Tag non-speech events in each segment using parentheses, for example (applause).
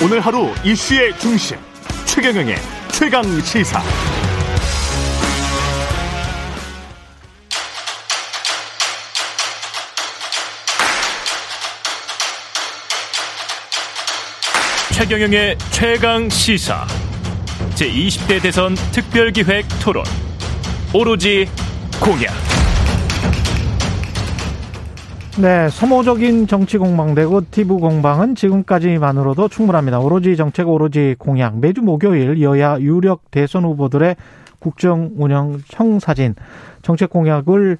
오늘 하루 이슈의 중심 최경영의 최강 시사. 최경영의 최강 시사. 제 20대 대선 특별기획 토론. 오로지 공약 네, 소모적인 정치 공방 네거티브 공방은 지금까지만으로도 충분합니다. 오로지 정책, 오로지 공약. 매주 목요일 여야 유력 대선 후보들의 국정 운영 청사진 정책 공약을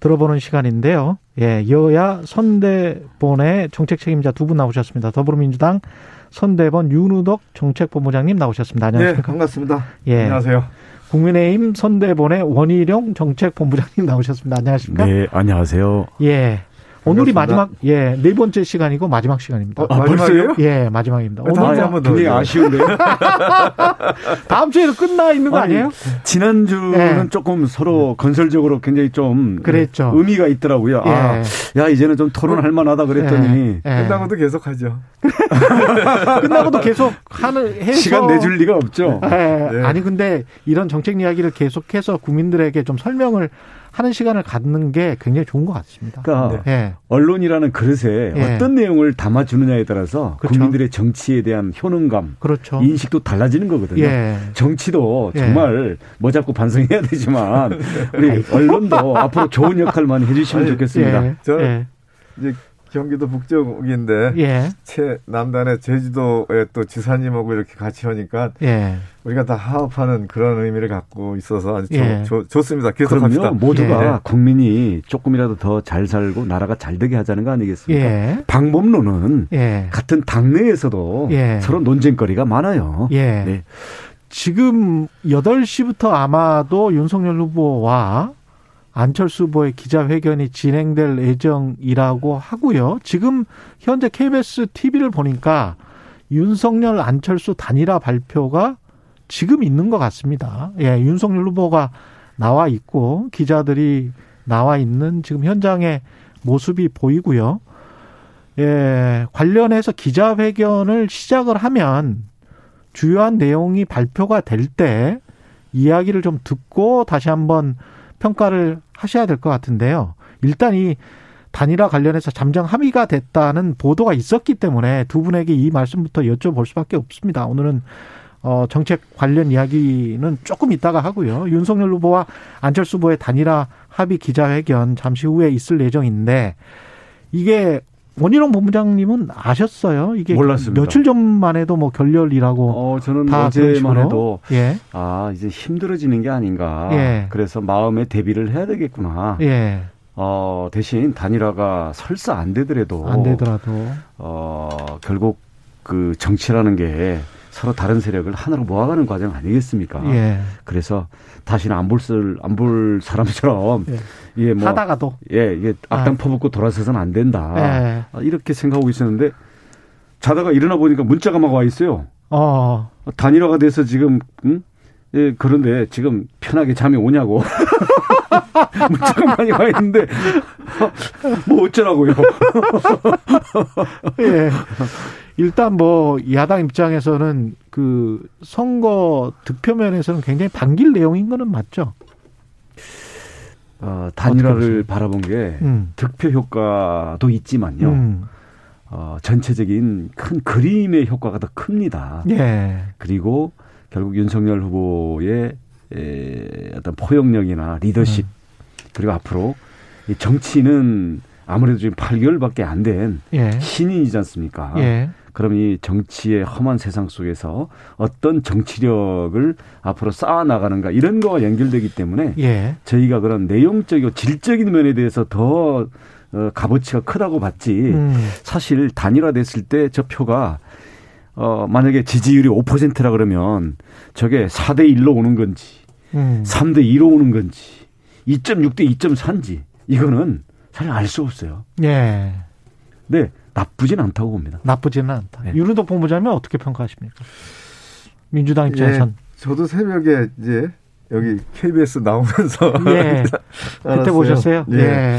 들어보는 시간인데요. 예, 여야 선대본의 정책 책임자 두 분 나오셨습니다. 더불어민주당 선대본 윤우덕 정책본부장님 나오셨습니다. 안녕하십니까? 네, 반갑습니다. 예. 안녕하세요. 국민의힘 선대본의 원희룡 정책본부장님 나오셨습니다. 안녕하십니까? 네, 안녕하세요. 예. 오늘이 반갑습니다. 마지막 예 네 번째 시간이고 마지막 시간입니다. 어, 마지막이에요? 예 마지막입니다. 오늘 한번 더. 굉장히. 아쉬운데요. (laughs) 다음 주에도 끝나 있는 거 아니, 아니 에요? 지난 주는 예. 조금 서로 건설적으로 굉장히 좀 그랬죠. 의미가 있더라고요. 아, 예. 야 이제는 좀 토론할 만하다 그랬더니 예, 예. 끝나고도 계속 하죠. (laughs) 끝나고도 계속 하는 해서 시간 내줄 리가 없죠. 예. 네. 아니 근데 이런 정책 이야기를 계속해서 국민들에게 좀 설명을 하는 시간을 갖는 게 굉장히 좋은 것 같습니다. 그러니까 예. 언론이라는 그릇에 예. 어떤 내용을 담아주느냐에 따라서 그렇죠. 국민들의 정치에 대한 효능감, 그렇죠. 인식도 달라지는 거거든요. 예. 정치도 예. 정말 뭐 자꾸 반성해야 되지만 (laughs) 우리 언론도 앞으로 좋은 역할 많이 해주시면 좋겠습니다. 예. 저- 예. 이제 경기도 북쪽인데 예. 최 남단에 제주도에 또 지사님하고 이렇게 같이 하니까 예. 우리가 다 화합하는 그런 의미를 갖고 있어서 아주 예. 좋, 좋습니다. 계속합시다. 그럼요. 모두가 예. 국민이 조금이라도 더 잘 살고 나라가 잘 되게 하자는 거 아니겠습니까? 예. 방법론은 예. 같은 당내에서도 예. 서로 논쟁거리가 많아요. 예. 네. 지금 8시부터 아마도 윤석열 후보와 안철수 후보의 기자회견이 진행될 예정이라고 하고요. 지금 현재 KBS TV를 보니까 윤석열 안철수 단일화 발표가 지금 있는 것 같습니다. 예, 윤석열 후보가 나와 있고 기자들이 나와 있는 지금 현장의 모습이 보이고요. 예, 관련해서 기자회견을 시작을 하면 주요한 내용이 발표가 될 때 이야기를 좀 듣고 다시 한번 평가를 하셔야 될 것 같은데요. 일단 이 단일화 관련해서 잠정 합의가 됐다는 보도가 있었기 때문에 두 분에게 이 말씀부터 여쭤볼 수밖에 없습니다. 오늘은 어 정책 관련 이야기는 조금 이따가 하고요. 윤석열 후보와 안철수 후보의 단일화 합의 기자회견 잠시 후에 있을 예정인데 이게 원희룡 본부장님은 아셨어요? 이게 몰랐습니다. 며칠 전만 해도 뭐 결렬이라고 어, 저는 어제만. 해도 예. 아, 이제 힘들어지는 게 아닌가. 예. 그래서 마음의 대비를 해야 되겠구나. 예. 어, 대신 단일화가 설사 안 되더라도 안 되더라도 어, 결국 그 정치라는 게 서로 다른 세력을 하나로 모아가는 과정 아니겠습니까? 예. 그래서 다시는 안볼안볼 사람처럼 예. 이게 뭐 하다가도 예, 이게 악당 퍼붓고 돌아서서는 안 된다. 예. 아, 이렇게 생각하고 있었는데 자다가 일어나 보니까 문자가 막 와 있어요. 어. 단일화가 돼서 지금 응? 예, 그런데 지금 편하게 잠이 오냐고. (laughs) 문자가 많이 와 있는데 뭐 어쩌라고요. (laughs) 예. 일단 뭐 야당 입장에서는 그 선거 득표면에서는 굉장히 반길 내용인 거는 맞죠. 어, 단일화를? 바라본 게 음. 득표 효과도 있지만요. 음. 어, 전체적인 큰 그림의 효과가 더 큽니다. 예. 그리고 결국 윤석열 후보의 에, 어떤 포용력이나 리더십 그리고 앞으로 이 정치는 아무래도 지금 8개월밖에 안된 예. 신인이지 않습니까? 예. 그럼 이 정치의 험한 세상 속에서 어떤 정치력을 앞으로 쌓아 나가는가 이런 거와 연결되기 때문에 예. 저희가 그런 내용적이고 질적인 면에 대해서 더 어, 값어치가 크다고 봤지. 음. 사실 단일화됐을 때 저 표가 어 만약에 지지율이 5%라 그러면 저게 4대 1로 오는 건지 음. 3대 2로 오는 건지 2.6대 2.4인지 이거는 잘알수 없어요. 예. 근데 나쁘진 않다고 봅니다. 나쁘지는 않다. 네. 윤은덕 본부장님 어떻게 평가하십니까? 민주당 입장에선 저도 새벽에 이제 여기 KBS 나오면서 (laughs) 예. (laughs) 그때. 보셨어요? 예. 예.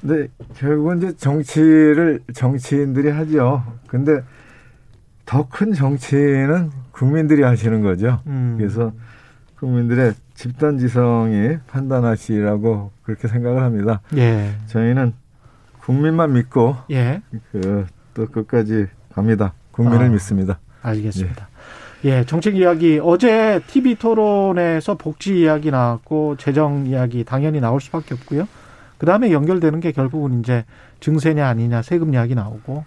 근데 결국은 이제 정치를 정치인들이 하죠. 근데 더 큰 정치는 국민들이 하시는 거죠. 음. 그래서 국민들의 집단 지성이 판단하시라고 그렇게 생각을 합니다. 예. 저희는 국민만 믿고 예. 그 또 끝까지 갑니다. 국민을 아. 믿습니다. 알겠습니다. 예, 정책 이야기 어제 TV 토론에서 복지 이야기 나왔고 재정 이야기 당연히 나올 수밖에 없고요. 그 다음에 연결되는 게 결국은 이제 증세냐 아니냐 세금 이야기 나오고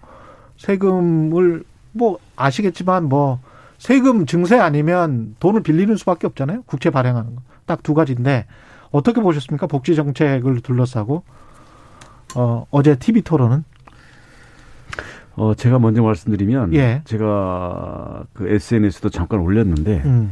세금을 뭐 아시겠지만 뭐 세금 증세 아니면 돈을 빌리는 수밖에 없잖아요. 국채 발행하는 거. 딱 두 가지인데 어떻게 보셨습니까? 복지 정책을 둘러싸고 어 어제 TV 토론은 어, 제가 먼저 말씀드리면 예. 제가 그 SNS도 잠깐 올렸는데 음.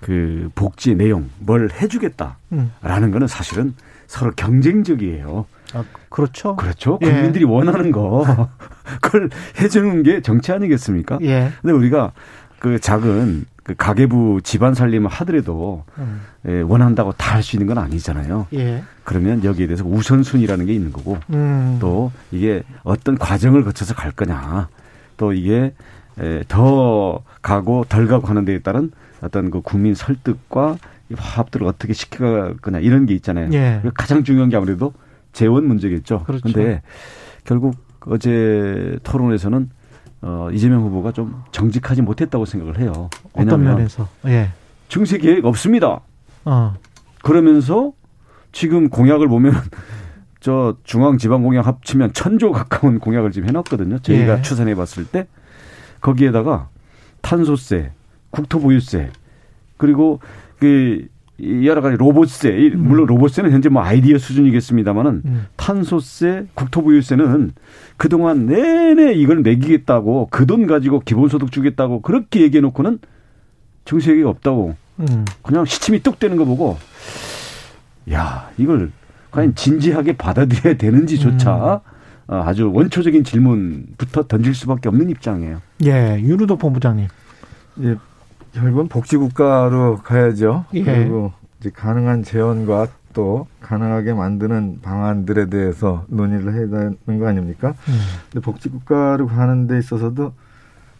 그 복지 내용 뭘 해주겠다라는 음. 거는 사실은 서로 경쟁적이에요. 아, 그렇죠. 그렇죠. 예. 국민들이 원하는 거 (laughs) 그걸 해주는 게 정치 아니겠습니까? 예. 근데 우리가 그 작은 그 가계부 집안 살림을 하더라도 음. 예, 원한다고 다 할 수 있는 건 아니잖아요. 예. 그러면 여기에 대해서 우선순위라는 게 있는 거고 음. 또 이게 어떤 과정을 거쳐서 갈 거냐 또 이게 에, 더 가고 덜 가고 하는 데에 따른 어떤 그 국민 설득과 이 화합들을 어떻게 시켜갈 거냐 이런 게 있잖아요. 예. 가장 중요한 게 아무래도 재원 문제겠죠. 그렇죠. 근데 결국 어제 토론에서는 어, 이재명 후보가 좀 정직하지 못했다고 생각을 해요. 어떤 면에서? 예. 증세 계획 없습니다. 어. 그러면서 지금 공약을 보면 (laughs) 저 중앙지방 공약 합치면 천조 가까운 공약을 지금 해놨거든요. 저희가 예. 추산해 봤을 때 거기에다가 탄소세, 국토보유세 그리고 그 여러 가지 로봇세 이 물론 로봇세는 현재 뭐 아이디어 수준이겠습니다만은 음. 탄소세, 국토보유세는 그동안 내내 이걸 매기겠다고 그 돈 가지고 기본소득 주겠다고 그렇게 얘기해 놓고는 정세 계획이 없다고 음. 그냥 시침이 뚝 되는 거 보고 야 이걸 과연 진지하게 받아들여야 되는지조차 어, 아주 원초적인 질문부터 던질 수밖에 없는 입장이에요. 예. 윤우도 본부장님. 예, 결국은 복지국가로 가야죠. 예. 그리고 이제 가능한 재원과 또 가능하게 만드는 방안들에 대해서 논의를 해야 되는 거 아닙니까? 음. 근데 복지국가로 가는 데 있어서도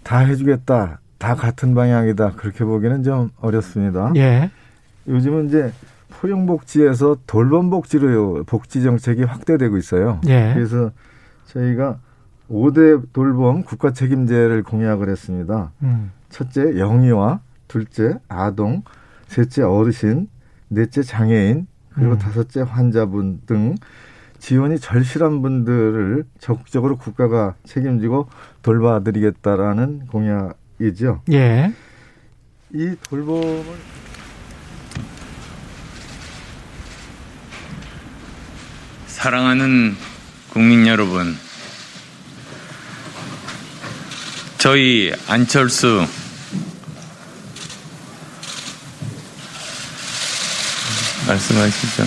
다 해주겠다, 다 같은 방향이다 그렇게 보기는 좀 어렵습니다. 예. 요즘은 이제 포용복지에서 돌봄복지로 복지 정책이 확대되고 있어요. 예. 그래서 저희가 5대 돌봄 국가 책임제를 공약을 했습니다. 음. 첫째 영유아, 둘째 아동, 셋째 어르신, 넷째 장애인, 그리고 음. 다섯째 환자분 등 지원이 절실한 분들을 적극적으로 국가가 책임지고 돌봐드리겠다라는 공약이죠. 예. 이 돌봄을 사랑하는 국민 여러분, 저희 안철수 말씀하시죠.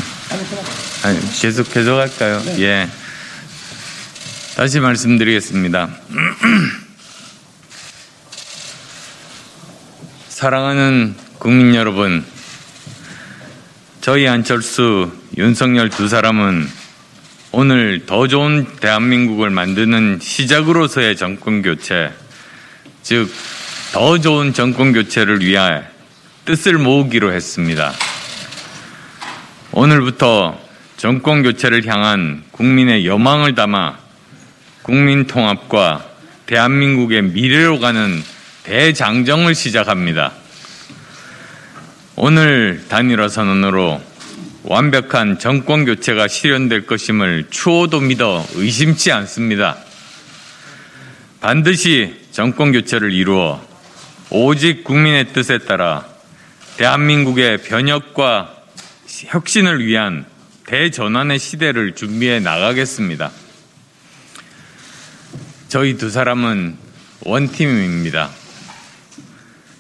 아니, 계속 계속 할까요? 예. 다시 말씀드리겠습니다. (clears throat) 사랑하는 국민 여러분, 저희 안철수, 윤석열 두 사람은 오늘 더 좋은 대한민국을 만드는 시작으로서의 정권 교체, 즉, 더 좋은 정권 교체를 위해 뜻을 모으기로 했습니다. 오늘부터 정권 교체를 향한 국민의 여망을 담아 국민 통합과 대한민국의 미래로 가는 대장정을 시작합니다. 오늘 단일화 선언으로 완벽한 정권 교체가 실현될 것임을 추호도 믿어 의심치 않습니다. 반드시 정권 교체를 이루어 오직 국민의 뜻에 따라 대한민국의 변혁과 혁신을 위한 대전환의 시대를 준비해 나가겠습니다. 저희 두 사람은 원팀입니다.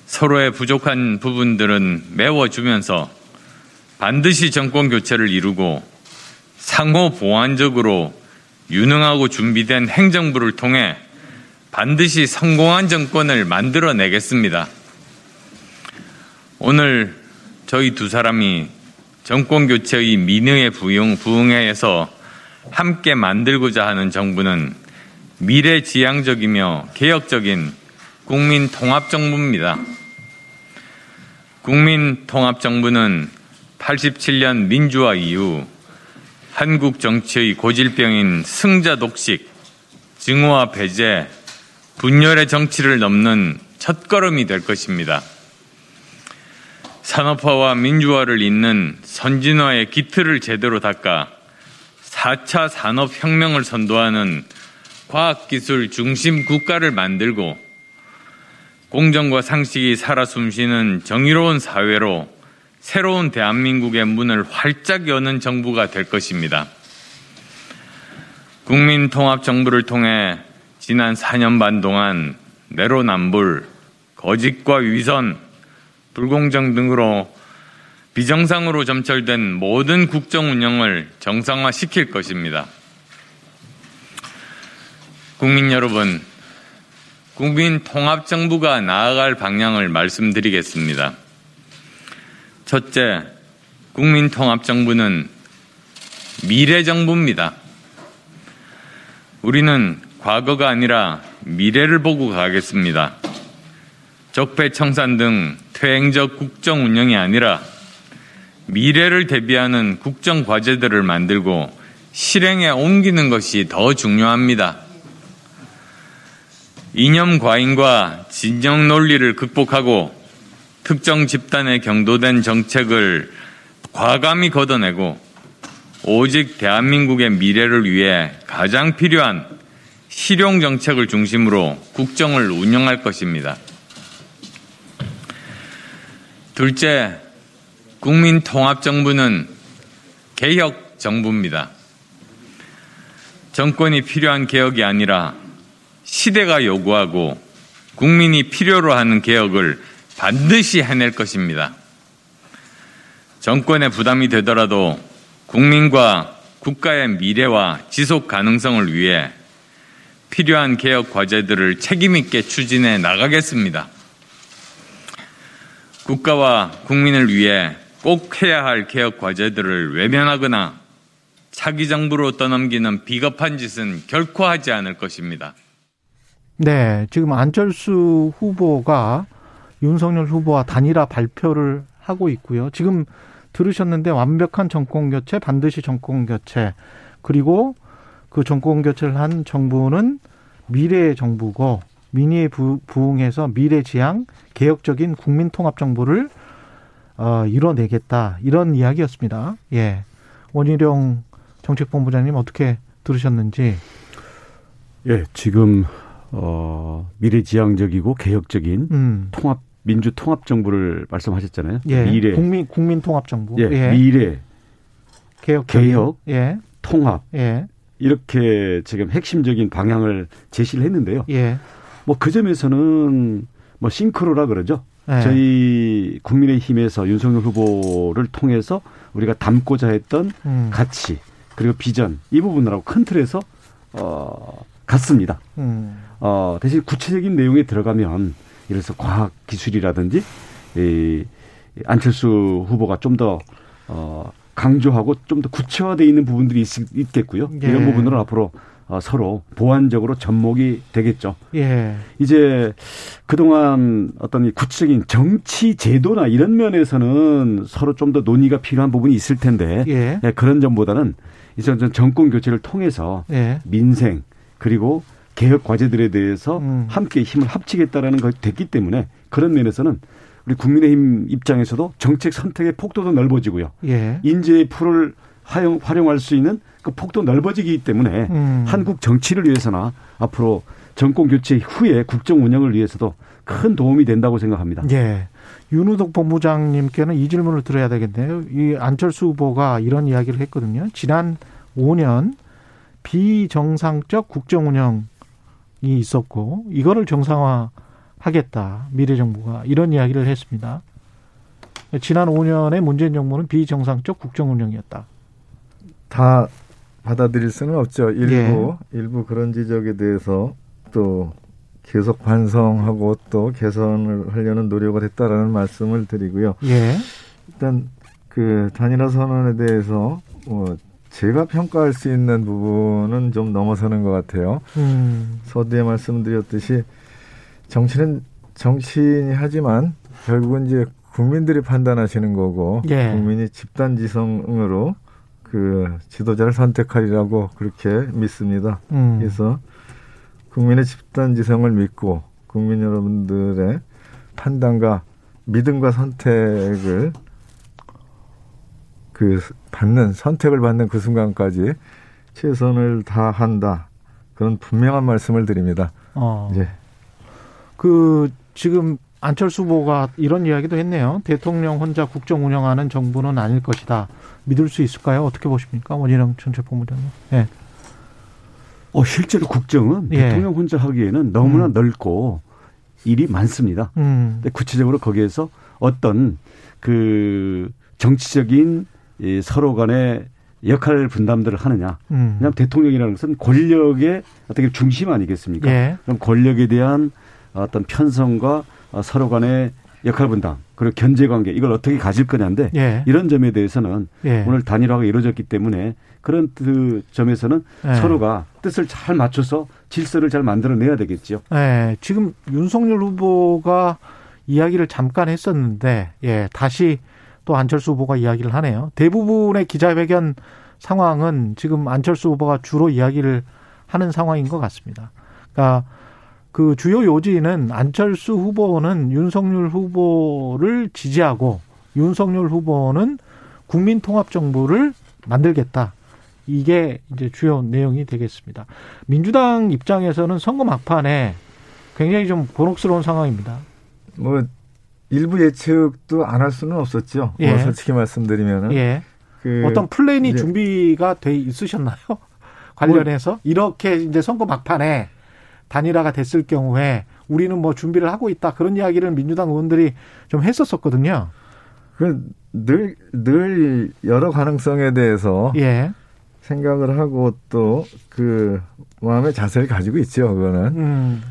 서로의 부족한 부분들은 메워주면서 반드시 정권 교체를 이루고 상호 보완적으로 유능하고 준비된 행정부를 통해 반드시 성공한 정권을 만들어내겠습니다. 오늘 저희 두 사람이 정권 교체의 민의에 부응, 부응해서 함께 만들고자 하는 정부는 미래지향적이며 개혁적인 국민 통합 정부입니다. 국민 통합 정부는 87년 민주화 이후 한국 정치의 고질병인 승자 독식, 증오와 배제, 분열의 정치를 넘는 첫걸음이 될 것입니다. 산업화와 민주화를 잇는 선진화의 기틀을 제대로 닦아 4차 산업혁명을 선도하는 과학기술 중심 국가를 만들고 공정과 상식이 살아 숨쉬는 정의로운 사회로 새로운 대한민국의 문을 활짝 여는 정부가 될 것입니다. 국민통합정부를 통해 지난 4년 반 동안 내로남불, 거짓과 위선, 불공정 등으로 비정상으로 점철된 모든 국정 운영을 정상화시킬 것입니다. 국민 여러분, 국민 통합정부가 나아갈 방향을 말씀드리겠습니다. 첫째, 국민 통합정부는 미래정부입니다. 우리는 과거가 아니라 미래를 보고 가겠습니다. 적폐청산 등 퇴행적 국정 운영이 아니라 미래를 대비하는 국정 과제들을 만들고 실행에 옮기는 것이 더 중요합니다. 이념 과잉과 진영 논리를 극복하고 특정 집단에 경도된 정책을 과감히 걷어내고 오직 대한민국의 미래를 위해 가장 필요한 실용 정책을 중심으로 국정을 운영할 것입니다. 둘째, 국민통합정부는 개혁 정부입니다. 정권이 필요한 개혁이 아니라 시대가 요구하고 국민이 필요로 하는 개혁을 반드시 해낼 것입니다. 정권의 부담이 되더라도 국민과 국가의 미래와 지속 가능성을 위해 필요한 개혁 과제들을 책임있게 추진해 나가겠습니다. 국가와 국민을 위해 꼭 해야 할 개혁 과제들을 외면하거나 차기 정부로 떠넘기는 비겁한 짓은 결코 하지 않을 것입니다. 네, 지금 안철수 후보가 윤석열 후보와 단일화 발표를 하고 있고요. 지금 들으셨는데 완벽한 정권 교체, 반드시 정권 교체. 그리고 그 정권 교체를 한 정부는 미래의 정부고 민의에 부응해서 미래 지향 개혁적인 국민 통합 정부를 어, 이뤄내겠다 이런 이야기였습니다. 예, 원희룡 정책본부장님 어떻게 들으셨는지? 예, 지금 어, 미래지향적이고 개혁적인 음. 통합 민주 통합 정부를 말씀하셨잖아요. 예. 미래 국민 국민 통합 정부. 예. 예. 미래 개혁 개혁 예. 통합 예. 이렇게 지금 핵심적인 방향을 제시를 했는데요. 예. 뭐그 점에서는 뭐 싱크로라 그러죠. 예. 저희 국민의힘에서 윤석열 후보를 통해서 우리가 담고자 했던 음. 가치 그리고 비전 이 부분하고 큰 틀에서 어 같습니다. 음. 어 대신 구체적인 내용에 들어가면 이래서 과학 기술이라든지 이 안철수 후보가 좀더 어, 강조하고 좀 더 구체화되어 있는 부분들이 있, 겠고요 예. 이런 부분으로 앞으로 어, 서로 보완적으로 접목이 되겠죠. 예. 이제 그동안 어떤 이 구체적인 정치 제도나 이런 면에서는 서로 좀 더 논의가 필요한 부분이 있을 텐데 예. 예, 그런 점보다는 이제 정권 교체를 통해서 예. 민생 그리고 개혁 과제들에 대해서 음. 함께 힘을 합치겠다라는 것이 됐기 때문에 그런 면에서는 우리 국민의힘 입장에서도 정책 선택의 폭도도 넓어지고요. 예. 인재의 풀을 활용, 활용할 수 있는 그 폭도 넓어지기 때문에 음. 한국 정치를 위해서나 앞으로 정권 교체 후에 국정 운영을 위해서도 큰 도움이 된다고 생각합니다. 예. 윤우덕 본부장님께는 이 질문을 드려야 되겠네요. 이 안철수 후보가 이런 이야기를 했거든요. 지난 5년 비정상적 국정 운영 있었고 이거를 정상화 하겠다 미래 정부가 이런 이야기를 했습니다. 지난 5년의 문재인 정부는 비정상적 국정 운영이었다. 다 받아들일 수는 없죠. 일부 예. 일부 그런 지적에 대해서 또 계속 반성하고 또 개선을 하려는 노력을 했다라는 말씀을 드리고요. 예. 일단 그 단일화 선언에 대해서 뭐 제가 평가할 수 있는 부분은 좀 넘어서는 것 같아요. 음. 서두에 말씀드렸듯이 정치는 정치인이 하지만 결국은 이제 국민들이 판단하시는 거고 예. 국민이 집단지성으로 그 지도자를 선택하리라고 그렇게 믿습니다. 음. 그래서 국민의 집단지성을 믿고 국민 여러분들의 판단과 믿음과 선택을 그 받는 선택을 받는 그 순간까지 최선을 다한다 그런 분명한 말씀을 드립니다. 어. 이제 그 지금 안철수 후보가 이런 이야기도 했네요. 대통령 혼자 국정 운영하는 정부는 아닐 것이다. 믿을 수 있을까요? 어떻게 보십니까? 원희룡 전체 본부장님. 예. 어, 실제로 국정은 예. 대통령 혼자 하기에는 너무나 음. 넓고 일이 많습니다. 음. 근데 구체적으로 거기에서 어떤 그 정치적인 이 서로 간의 역할 분담들을 하느냐. 음. 그냥 대통령이라는 것은 권력의 어떻게 중심 아니겠습니까? 예. 그럼 권력에 대한 어떤 편성과 어, 서로 간의 역할 분담 그리고 견제 관계 이걸 어떻게 가질 거냐인데 예. 이런 점에 대해서는 예. 오늘 단일화가 이루어졌기 때문에 그런 그 점에서는 예. 서로가 뜻을 잘 맞춰서 질서를 잘 만들어내야 되겠죠. 예, 지금 윤석열 후보가 이야기를 잠깐 했었는데, 예, 다시 또 안철수 후보가 이야기를 하네요. 대부분의 기자회견 상황은 지금 안철수 후보가 주로 이야기를 하는 상황인 것 같습니다. 그러니까 그 주요 요지는 안철수 후보는 윤석열 후보를 지지하고 윤석열 후보는 국민통합정부를 만들겠다. 이게 이제 주요 내용이 되겠습니다. 민주당 입장에서는 선거 막판에 굉장히 좀 곤혹스러운 상황입니다. 뭐 일부 예측도 안 할 수는 없었죠. 예. 뭐 솔직히 말씀드리면은 예. 그 어떤 플랜이 이제- 준비가 돼 있으셨나요? 관련해서 이렇게 이제 선거 막판에 단일화가 됐을 경우에 우리는 뭐 준비를 하고 있다 그런 이야기를 민주당 의원들이 좀 했었었거든요. 그늘 늘 여러 가능성에 대해서 예. 생각을 하고 또 그 마음의 자세를 가지고 있죠. 그거는 음.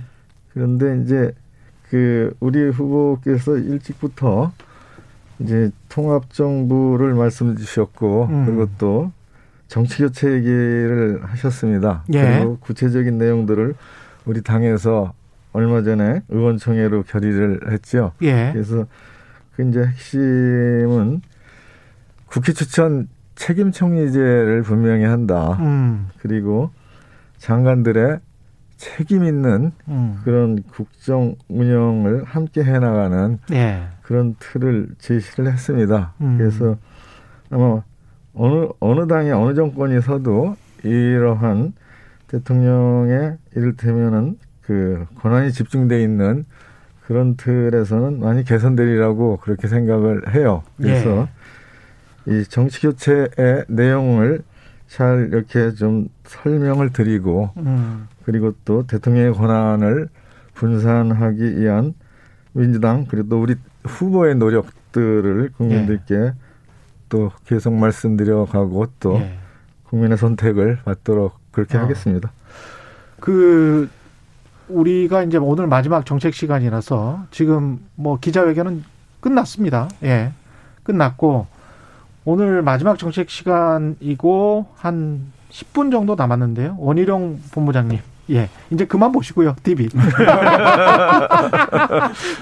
그런데 이제 그 우리 후보께서 일찍부터 이제 통합 정부를 말씀 주셨고 음. 그리고 또 정치 교체 얘기를 하셨습니다. 예. 그리고 구체적인 내용들을 우리 당에서 얼마 전에 의원총회로 결의를 했죠. 예. 그래서 그 이제 핵심은 국회 추천 책임 총리제를 분명히 한다. 음. 그리고 장관들의 책임 있는 음. 그런 국정 운영을 함께 해 나가는 예. 그런 틀을 제시를 했습니다. 음. 그래서 아마 어느 어느 당이 어느 정권이 서도 이러한 대통령의 이를테면은 그 권한이 집중돼 있는 그런 틀에서는 많이 개선되리라고 그렇게 생각을 해요. 그래서 이 정치 교체의 내용을 잘 이렇게 좀 설명을 드리고 음. 그리고 또 대통령의 권한을 분산하기 위한 민주당 그리고 또 우리 후보의 노력들을 국민들께 또 계속 말씀드려 가고 또 예. 국민의 선택을 받도록 그렇게 어. 하겠습니다. 그 우리가 이제 오늘 마지막 정책 시간이라서 지금 뭐 기자회견은 끝났습니다. 예. 끝났고 오늘 마지막 정책 시간이고 한 10분 정도 남았는데요. 원희룡 본부장님. 예. 이제 그만 보시고요. TV. (laughs)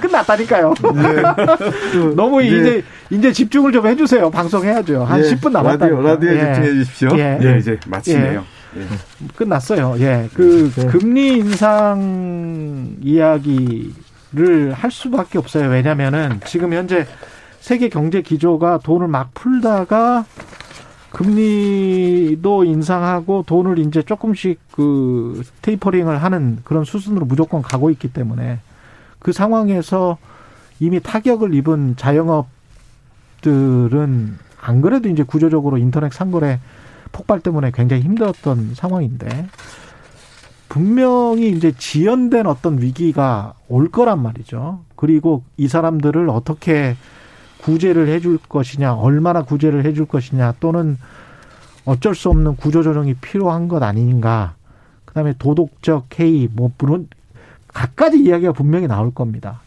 끝났다니까요. (laughs) 너무 이제- 이제 이제 집중을 좀 해 주세요. 방송해야죠. 한 예, 10분 남았다. 라디오, 라디오에 집중해 주십시오. 예. 예, 이제 마치네요. 예. 끝났어요. 예. 그 네. 금리 인상 이야기를 할 수밖에 없어요. 왜냐면은 지금 현재 세계 경제 기조가 돈을 막 풀다가 금리도 인상하고 돈을 이제 조금씩 그 테이퍼링을 하는 그런 수순으로 무조건 가고 있기 때문에 그 상황에서 이미 타격을 입은 자영업들은 안 그래도 이제 구조적으로 인터넷 상거래 폭발 때문에 굉장히 힘들었던 상황인데 분명히 이제 지연된 어떤 위기가 올 거란 말이죠. 그리고 이 사람들을 어떻게 구제를 해줄 것이냐, 얼마나 구제를 해줄 것이냐, 또는 어쩔 수 없는 구조조정이 필요한 것 아닌가. 그 다음에 도덕적 해이, 뭐, 물론, 갖가지 이야기가 분명히 나올 겁니다.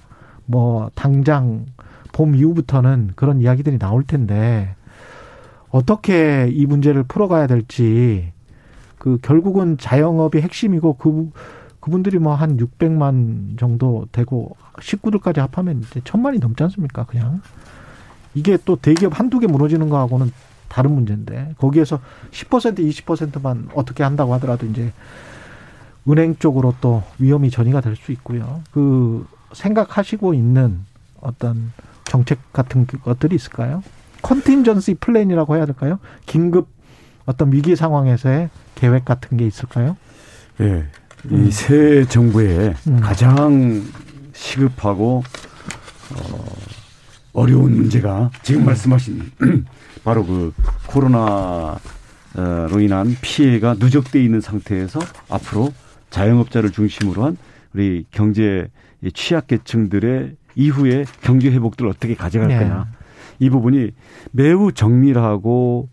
뭐, 당장 봄 이후부터는 그런 이야기들이 나올 텐데, 어떻게 이 문제를 풀어가야 될지, 그, 결국은 자영업이 핵심이고, 그, 그분들이 뭐 한 600만 정도 되고 식구들까지 합하면 이제 천만이 넘지 않습니까? 그냥 이게 또 대기업 한두 개 무너지는 거하고는 다른 문제인데 거기에서 10% 20%만 어떻게 한다고 하더라도 이제 은행 쪽으로 또 위험이 전이가 될 수 있고요. 그 생각하시고 있는 어떤 정책 같은 것들이 있을까요? 컨틴전시 플랜이라고 해야 될까요? 긴급 어떤 위기 상황에서의 계획 같은 게 있을까요? 예. 이새 정부의 음. 가장 시급하고 어, 어려운 문제가 지금 말씀하신 (clears throat) 바로 그 코로나로 인한 피해가 누적돼 있는 상태에서 앞으로 자영업자를 중심으로 한 우리 경제 취약계층들의 이후에 경제 회복들을 어떻게 가져갈 네. 거냐 이 부분이 매우 정밀하고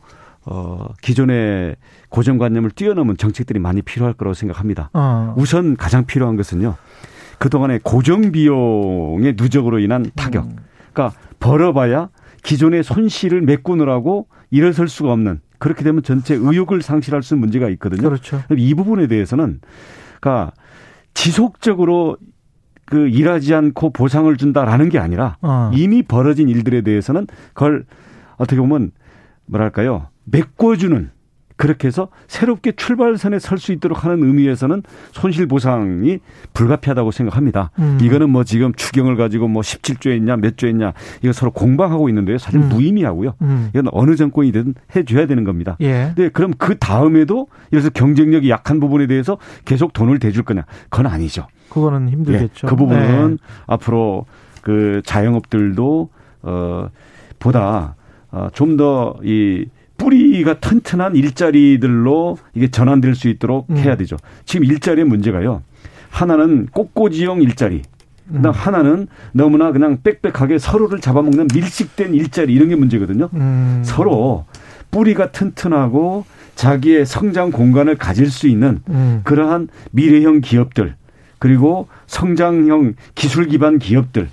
어 기존의 고정관념을 뛰어넘은 정책들이 많이 필요할 거라고 생각합니다. 어. 우선 가장 필요한 것은요. 그동안의 고정 비용의 누적으로 인한 타격. 음. 그러니까 벌어봐야 기존의 손실을 메꾸느라고 일어설 수가 없는 그렇게 되면 전체 의욕을 상실할 수 있는 문제가 있거든요. 그렇죠. 이 부분에 대해서는 그러니까 지속적으로 그 일하지 않고 보상을 준다라는 게 아니라 어. 이미 벌어진 일들에 대해서는 그걸 어떻게 보면 뭐랄까요 메꿔주는 그렇게 해서 새롭게 출발선에 설 수 있도록 하는 의미에서는 손실 보상이 불가피하다고 생각합니다. 음. 이거는 뭐 지금 추경을 가지고 뭐 17조 했냐 몇조 했냐 이거 서로 공방하고 있는데요. 사실 음. 무의미하고요. 음. 이건 어느 정권이 든 해줘야 되는 겁니다. 예. 네, 그럼 그 다음에도 이래서 경쟁력이 약한 부분에 대해서 계속 돈을 대줄 거냐? 그건 아니죠. 그거는 힘들겠죠. 예, 그 부분은 네. 앞으로 그 자영업들도 어 보다 어, 좀더이 뿌리가 튼튼한 일자리들로 이게 전환될 수 있도록 음. 해야 되죠. 지금 일자리의 문제가요. 하나는 꽃꽂이형 일자리. 그다음 음. 하나는 너무나 그냥 빽빽하게 서로를 잡아먹는 밀식된 일자리 이런 게 문제거든요. 음. 서로 뿌리가 튼튼하고 자기의 성장 공간을 가질 수 있는 음. 그러한 미래형 기업들 그리고 성장형 기술 기반 기업들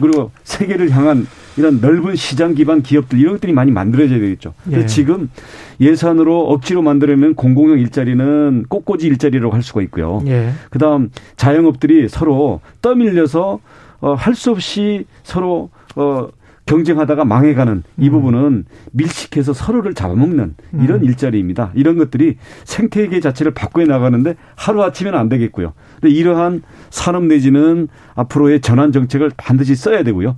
그리고 세계를 향한 이런 넓은 시장 기반 기업들 이런 것들이 많이 만들어져야 되겠죠. 예. 지금 예산으로 억지로 만들어내는 공공형 일자리는 꽃꽂이 일자리라고 할 수가 있고요. 예. 그다음 자영업들이 서로 떠밀려서 어, 할 수 없이 서로 어, 경쟁하다가 망해가는 이 음. 부분은 밀식해서 서로를 잡아먹는 이런 음. 일자리입니다. 이런 것들이 생태계 자체를 바꿔 나가는데 하루 아침에는 안 되겠고요. 근데 이러한 산업 내지는 앞으로의 전환 정책을 반드시 써야 되고요.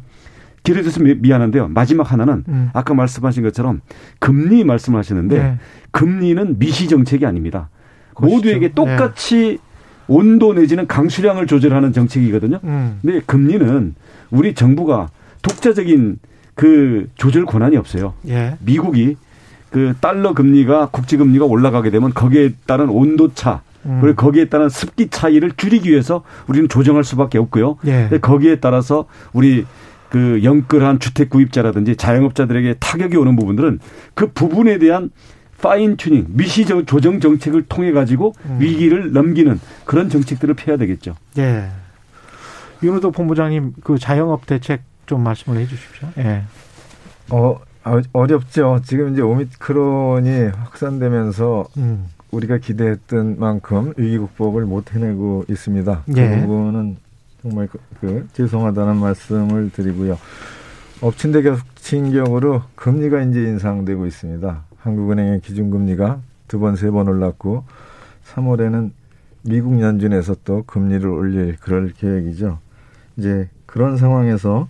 미- 미안한데요. 마지막 하나는 음. 아까 말씀하신 것처럼 금리 말씀하시는데 네. 금리는 미시 정책이 아닙니다. 그것이죠. 모두에게 똑같이 온도 내지는 강수량을 조절하는 정책이거든요. 음. 근데 금리는 우리 정부가 독자적인 그 조절 권한이 없어요. 예. 미국이 그 달러 금리가 국제 금리가 올라가게 되면 거기에 따른 온도 차 음. 그리고 거기에 따른 습기 차이를 줄이기 위해서 우리는 조정할 수밖에 없고요. 예. 근데 거기에 따라서 우리 그 영끌한 주택 구입자라든지 자영업자들에게 타격이 오는 부분들은 그 부분에 대한 fine tuning, 미시 저- 조정 정책을 통해 가지고 음. 위기를 넘기는 그런 정책들을 펴야 되겠죠. 예. 윤호도 본부장님 그 자영업 대책 좀 말씀을 해 주십시오. 예. 어, 어, 어렵죠. 지금 이제 오미크론이 확산되면서 음. 우리가 기대했던 만큼 위기 극복을 못 해내고 있습니다. 그 예. 부분은 정말 그, 그 죄송하다는 말씀을 드리고요. 엎친 데 겹친 격으로 금리가 이제 인상되고 있습니다. 한국은행의 기준금리가 두 번, 세 번 올랐고 3월에는 미국 연준에서 또 금리를 올릴 그럴 계획이죠. 이제 그런 상황에서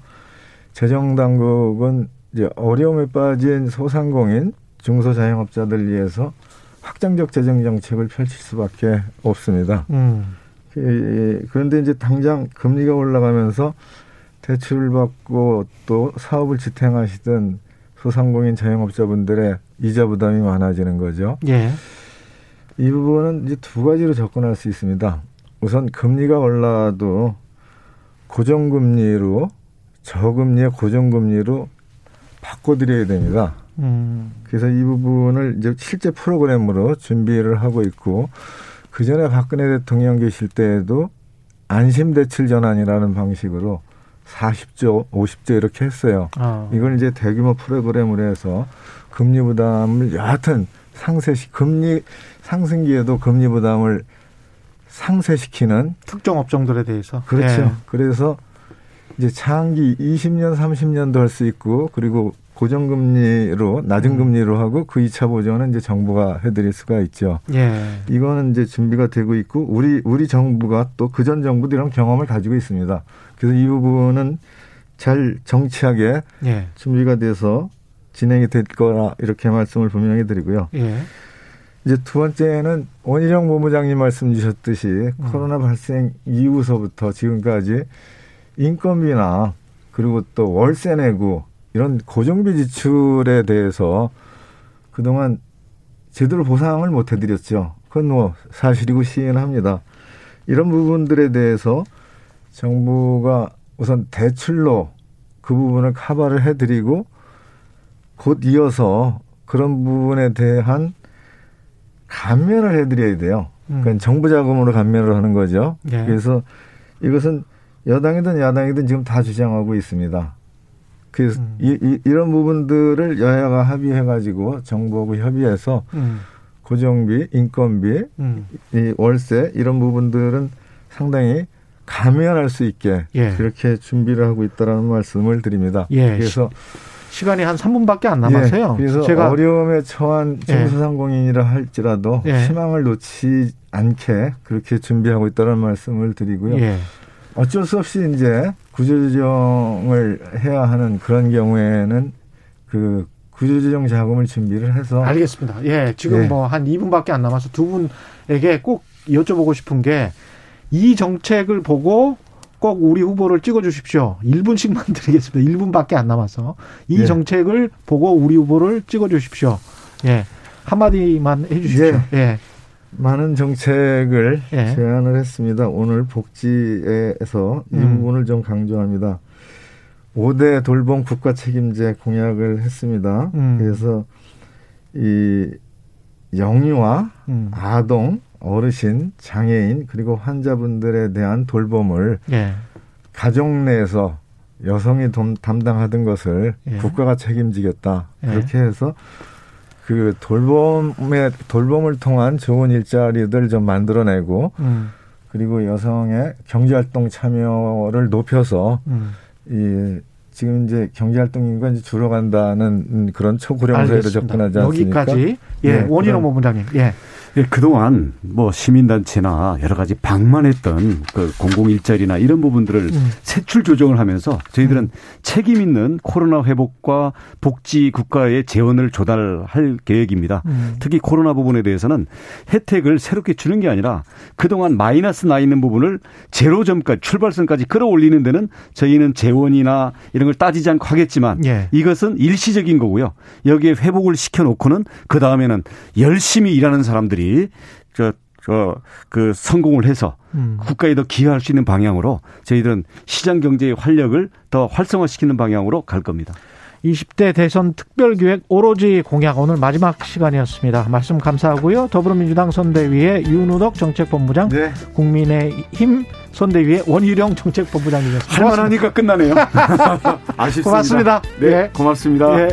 재정당국은 이제 어려움에 빠진 소상공인 중소자영업자들 위해서 확장적 재정 정책을 펼칠 수밖에 없습니다. 음. 그- 그런데 이제 당장 금리가 올라가면서 대출을 받고 또 사업을 지탱하시던 소상공인 자영업자분들의 이자 부담이 많아지는 거죠. 예. 이 부분은 이제 두 가지로 접근할 수 있습니다. 우선 금리가 올라도 고정금리로 저금리의 고정금리로 바꿔드려야 됩니다. 음. 그래서 이 부분을 이제 실제 프로그램으로 준비를 하고 있고 그 전에 박근혜 대통령 계실 때에도 안심 대출 전환이라는 방식으로 40조, 50조 이렇게 했어요. 아. 이걸 이제 대규모 프로그램으로 해서 금리 부담을 여하튼 상세시 금리 상승기에도 금리 부담을 상쇄시키는 특정 업종들에 대해서 그렇죠. 예. 그래서 이제 장기 20년, 30년도 할 수 있고 그리고 고정금리로 낮은 음. 금리로 하고 그 2차 보전은 이제 정부가 해드릴 수가 있죠. 예. 이거는 이제 준비가 되고 있고 우리 우리 정부가 또 그 전 정부도 이런 경험을 가지고 있습니다. 그래서 이 부분은 잘 정치하게 예. 준비가 돼서 진행이 될 거라 이렇게 말씀을 분명히 드리고요. 예. 이제 두 번째는 원희룡 본부장님 말씀 주셨듯이 음. 코로나 발생 이후서부터 지금까지 인건비나 그리고 또 월세 내고 이런 고정비 지출에 대해서 그동안 제대로 보상을 못 해드렸죠. 그건 뭐 사실이고 시인합니다. 이런 부분들에 대해서 정부가 우선 대출로 그 부분을 커버를 해드리고 곧 이어서 그런 부분에 대한 감면을 해드려야 돼요. 그러니까 음. 정부 자금으로 감면을 하는 거죠. 예. 그래서 이것은 여당이든 야당이든 지금 다 주장하고 있습니다. 그래서 음. 이, 런 부분들을 여야가 합의해가지고 정부하고 협의해서 음. 고정비, 인건비, 음. 이 월세 이런 부분들은 상당히 감면할 수 있게 예. 그렇게 준비를 하고 있다라는 말씀을 드립니다. 예. 그래서 시 간이 한 3분밖에 안 남았어요. 예, 그래서 제가 어려움에 처한 예. 중소상공인이라 할지라도 예. 희망을 놓지 않게 그렇게 준비하고 있다는 말씀을 드리고요. 예. 어쩔 수 없이 이제 구조조정을 해야 하는 그런 경우에는 그 구조조정 자금을 준비를 해서 알겠습니다. 예, 지금 예. 뭐한 2분밖에 안 남아서 두 분에게 꼭 여쭤보고 싶은 게 이 정책을 보고 꼭 우리 후보를 찍어 주십시오. 1분씩만 (laughs) 드리겠습니다. 1분밖에 안 남아서 이 예. 정책을 보고 우리 후보를 찍어 주십시오. 예. 한마디만 해 주십시오. 예. 많은 정책을 예. 제안을 했습니다. 오늘 복지에서 이 음. 부분을 좀 강조합니다. 5대 돌봄 국가 책임제 공약을 했습니다. 음. 그래서 이 영유아, 음. 아동, 어르신, 장애인 그리고 환자분들에 대한 돌봄을 예. 가족 내에서 여성이 돔- 담당하던 것을 예. 국가가 책임지겠다. 예. 그렇게 해서 그 돌봄의 돌봄을 통한 좋은 일자리들 좀 만들어내고 음. 그리고 여성의 경제활동 참여를 높여서 음. 이 지금 이제 경제활동 인구가 이제 줄어간다는 음, 그런 초고령 사회로. 접근하지 않습니까? 여기까지 예, 네, 원희룡 본부장님. 예. 예, 그동안 뭐 시민단체나 여러 가지 방만했던 그 공공 일자리나 이런 부분들을 음. 세출 조정을 하면서 저희들은 책임 있는 코로나 회복과 복지 국가의 재원을 조달할 계획입니다. 음. 특히 코로나 부분에 대해서는 혜택을 새롭게 주는 게 아니라 그동안 마이너스 나 있는 부분을 제로점까지 출발선까지 끌어올리는 데는 저희는 재원이나 이런 걸 따지지 않고 하겠지만 예. 이것은 일시적인 거고요. 여기에 회복을 시켜놓고는 그 다음에는 열심히 일하는 사람들이 저, 저, 그 성공을 해서 음. 국가에 더 기여할 수 있는 방향으로 저희들은 시장 경제의 활력을 더 활성화시키는 방향으로 갈 겁니다. 20대 대선 특별기획 오로지 공약 오늘 마지막 시간이었습니다. 말씀 감사하고요. 더불어민주당 선대위의 윤우덕 정책본부장, 네. 국민의힘 선대위의 원희룡 정책본부장님이었습니다. 할만하니까 끝나네요. (laughs) 아쉽습니다. 고맙습니다. 네, 예. 고맙습니다. 예.